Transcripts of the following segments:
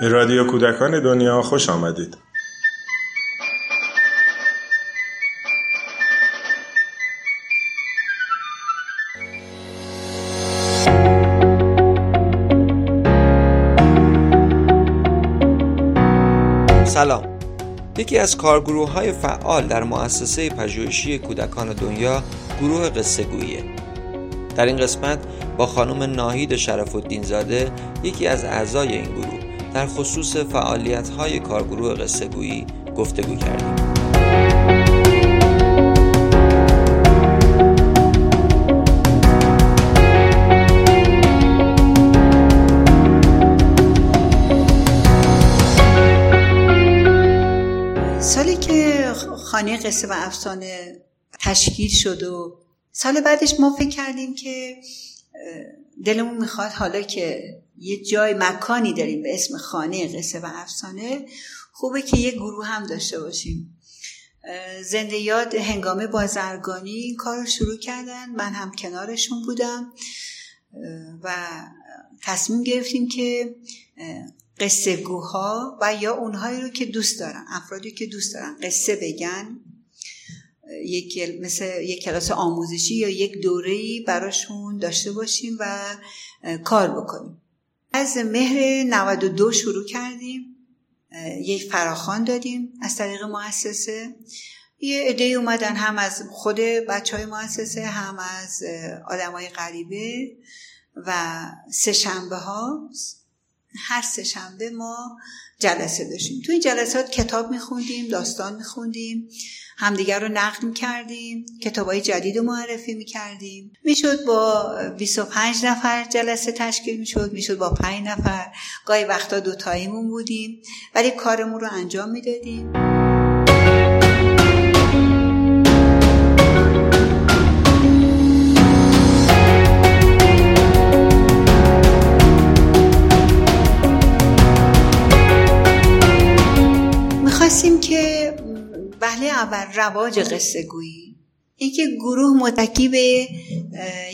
به رادیو کودکان دنیا خوش آمدید. سلام. یکی از کارگروه های فعال در مؤسسه پژوهشی کودکان دنیا گروه قصه گوییه. در این قسمت با خانم ناهید شرف الدین زاده یکی از اعضای این گروه. در خصوص فعالیت های کارگروه قصه گویی گفتگو کردیم. سالی که خانه قصه و افسانه تشکیل شد و سال بعدش ما فکر کردیم که دلمون می‌خواد حالا که یه جای مکانی داریم به اسم خانه قصه و افسانه خوبه که یه گروه هم داشته باشیم. زنده یاد هنگام بازرگانی این کار رو شروع کردن. من هم کنارشون بودم. و تصمیم گرفتیم که قصه گوها و یا اونهایی رو که دوست دارن افرادی که دوست دارن قصه بگن یک مثل یک کلاس آموزشی یا یک دوره‌ای براشون داشته باشیم و کار بکنیم. از مهر 92 شروع کردیم. یک فراخان دادیم از طریق مؤسسه. یه عده اومدن هم از خود بچه های مؤسسه هم از آدم های غریبه و سه شنبه ها هر سه شنبه ما جلسه داشتیم. تو این جلسات کتاب میخوندیم داستان میخوندیم همدیگر رو نقد می‌کردیم کتاب های جدید رو معرفی می‌کردیم. می‌شد با 25 نفر جلسه تشکیل می‌شد می‌شد با 5 نفر. گاهی وقتا دو تاییمون بودیم ولی کارمون رو انجام می‌دادیم. اول رواج قصه گویی اینکه گروه متکی به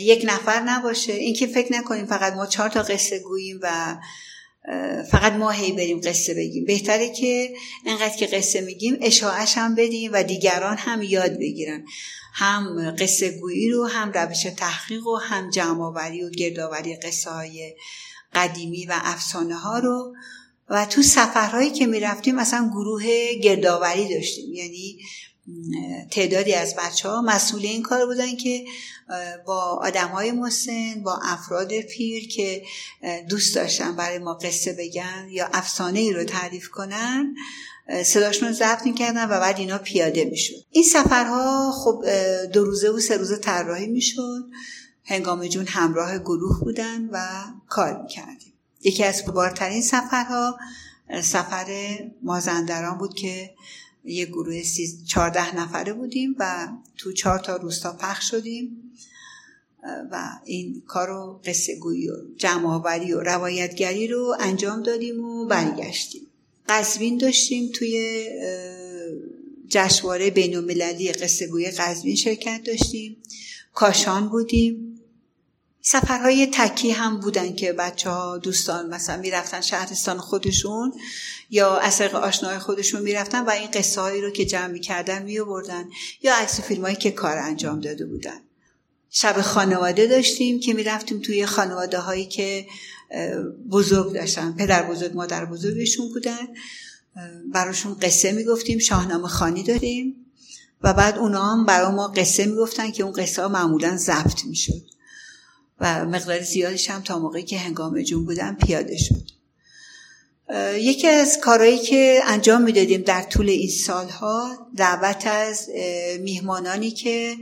یک نفر نباشه. اینکه فکر نکنیم فقط ما چهار تا قصه گوییم و فقط ما هی بریم قصه بگیم. بهتره که انقدر که قصه میگیم اشاعش هم بدیم و دیگران هم یاد بگیرن. هم قصه گویی رو هم روش تحقیق و هم جمعآوری و گردآوری قصه های قدیمی و افسانه ها رو. و تو سفرهایی که می‌رفتیم مثلا گروه گردآوری داشتیم. یعنی تعدادی از بچه ها مسئول این کار بودن که با آدم های مسن با افراد پیر که دوست داشتن برای ما قصه بگن یا افسانه ای رو تعریف کنن صداشون رو ضبط می‌کردن و بعد اینا پیاده می‌شد. این سفرها خب دو روزه و سه روزه طراحی می‌شد. هنگام جون همراه گروه بودن و کار می‌کردیم. یکی از بارترین سفرها سفر مازندران بود که یه گروه چهارده نفره بودیم و تو چهار تا روستا پخش شدیم و این کار رو قصه گویی و جمع و روایتگری رو انجام دادیم و برگشتیم. قزوین داشتیم توی جشنواره بین المللی قصه گویی قزوین شرکت داشتیم. کاشان بودیم. سفرهای تکی هم بودن که بچه ها دوستان مثلا می‌رفتن شهرستان خودشون یا از طریق آشناهای خودشون می‌رفتن و این قصه هایی رو که جمع می‌کردن میبردن یا عکس فیلم هایی که کار انجام داده بودن. شب خانواده داشتیم که می‌رفتیم توی خانواده هایی که بزرگ داشتن پدر بزرگ مادر بزرگشون بودن. براشون قصه می‌گفتیم شاهنامه خانی داریم و بعد اونا هم برای ما قصه می‌گفتن که اون قصه ها معمولا ضبط می‌شد. و مقدار زیادش هم تا موقعی که هنگام جون بودم پیاده شد. یکی از کارهایی که انجام می‌دادیم در طول این سالها دعوت از میهمانانی که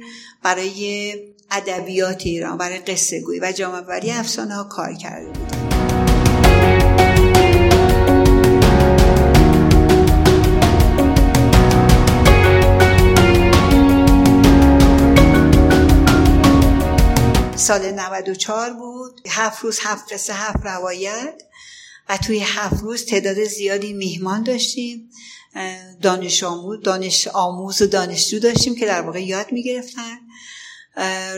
برای ادبیات ایران برای قصه گویی و جامعه افسانه ها کار کرده بودن سال 94 بود. هفت روز هفت قصه هفت روایت. و توی هفت روز تعداد زیادی میهمان داشتیم. دانش آموز, دانش آموز و دانشجو داشتیم که در واقع یاد می‌گرفتن.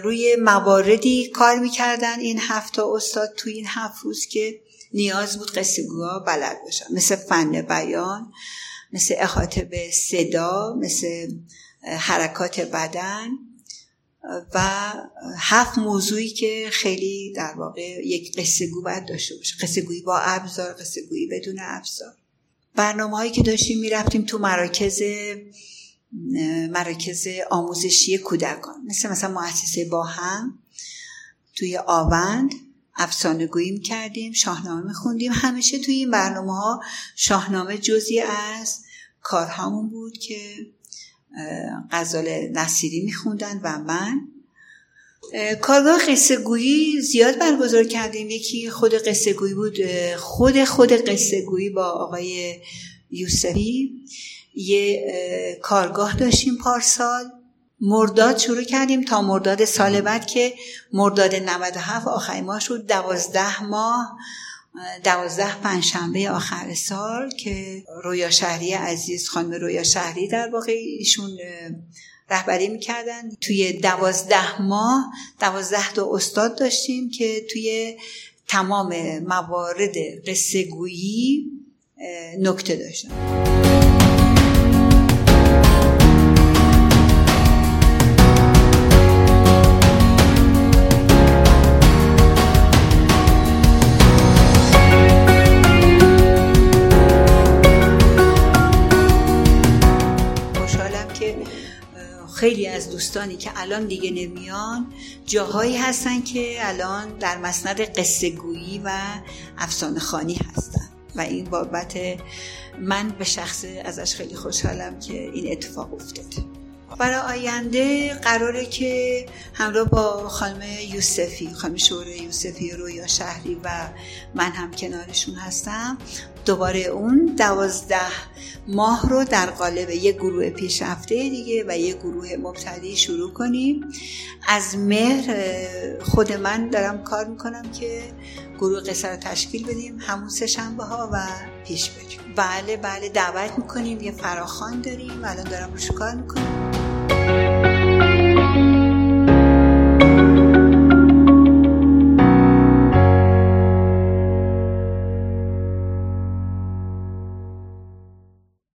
روی مواردی کار می‌کردن این هفت تا استاد توی این هفت روز که نیاز بود قصهگوها بلد باشن. مثل فن بیان مثل احاطه به صدا مثل حرکات بدن. و هفت موضوعی که خیلی در واقع یک قصه گو باید داشته باشه. قصه گویی با ابزار قصه گویی بدون ابزار. برنامه هایی که داشتیم می‌رفتیم تو مراکز مراکز آموزشی کودکان. مثل مثلا مؤسسه با هم توی آوند افسانه گویی کردیم شاهنامه میخوندیم. همیشه توی این برنامه ها شاهنامه جزی از کارهامون بود که غزال نصیری میخوندن و من. کارگاه قصه گویی زیاد برگزار کردیم. یکی خود قصه گویی بود خود خود قصه گویی با آقای یوسفی. یه کارگاه داشتیم پارسال. مرداد شروع کردیم تا مرداد سال بعد که مرداد 97 آخرین ماه شد دوازده ماه. دوازده پنجشنبه آخر سال که رویا شهری عزیز خانم رویا شهری در واقع ایشون رهبری می‌کردن. توی دوازده ماه دوازده تا استاد داشتیم که توی تمام موارد قصه گویی نکته داشتن. خیلی از دوستانی که الان دیگه نمیان جاهایی هستن که الان در مسند قصه گویی و افسانه خانی هستن. و این بابت من به شخص ازش خیلی خوشحالم که این اتفاق افتاده برای آینده قراره که همراه با خانم یوسفی خانم شوره یوسفی رویا شهری و من هم کنارشون هستم دوباره اون دوازده ماه رو در قالب یک گروه پیشرفته دیگه و یک گروه مبتدی شروع کنیم. از مهر خود من دارم کار می‌کنم که گروه قصه رو تشکیل بدیم همون سه شنبه ها و پیش بریم. بله بله دعوت می‌کنیم یه فراخان داریم الان دارم روش کار می‌کنیم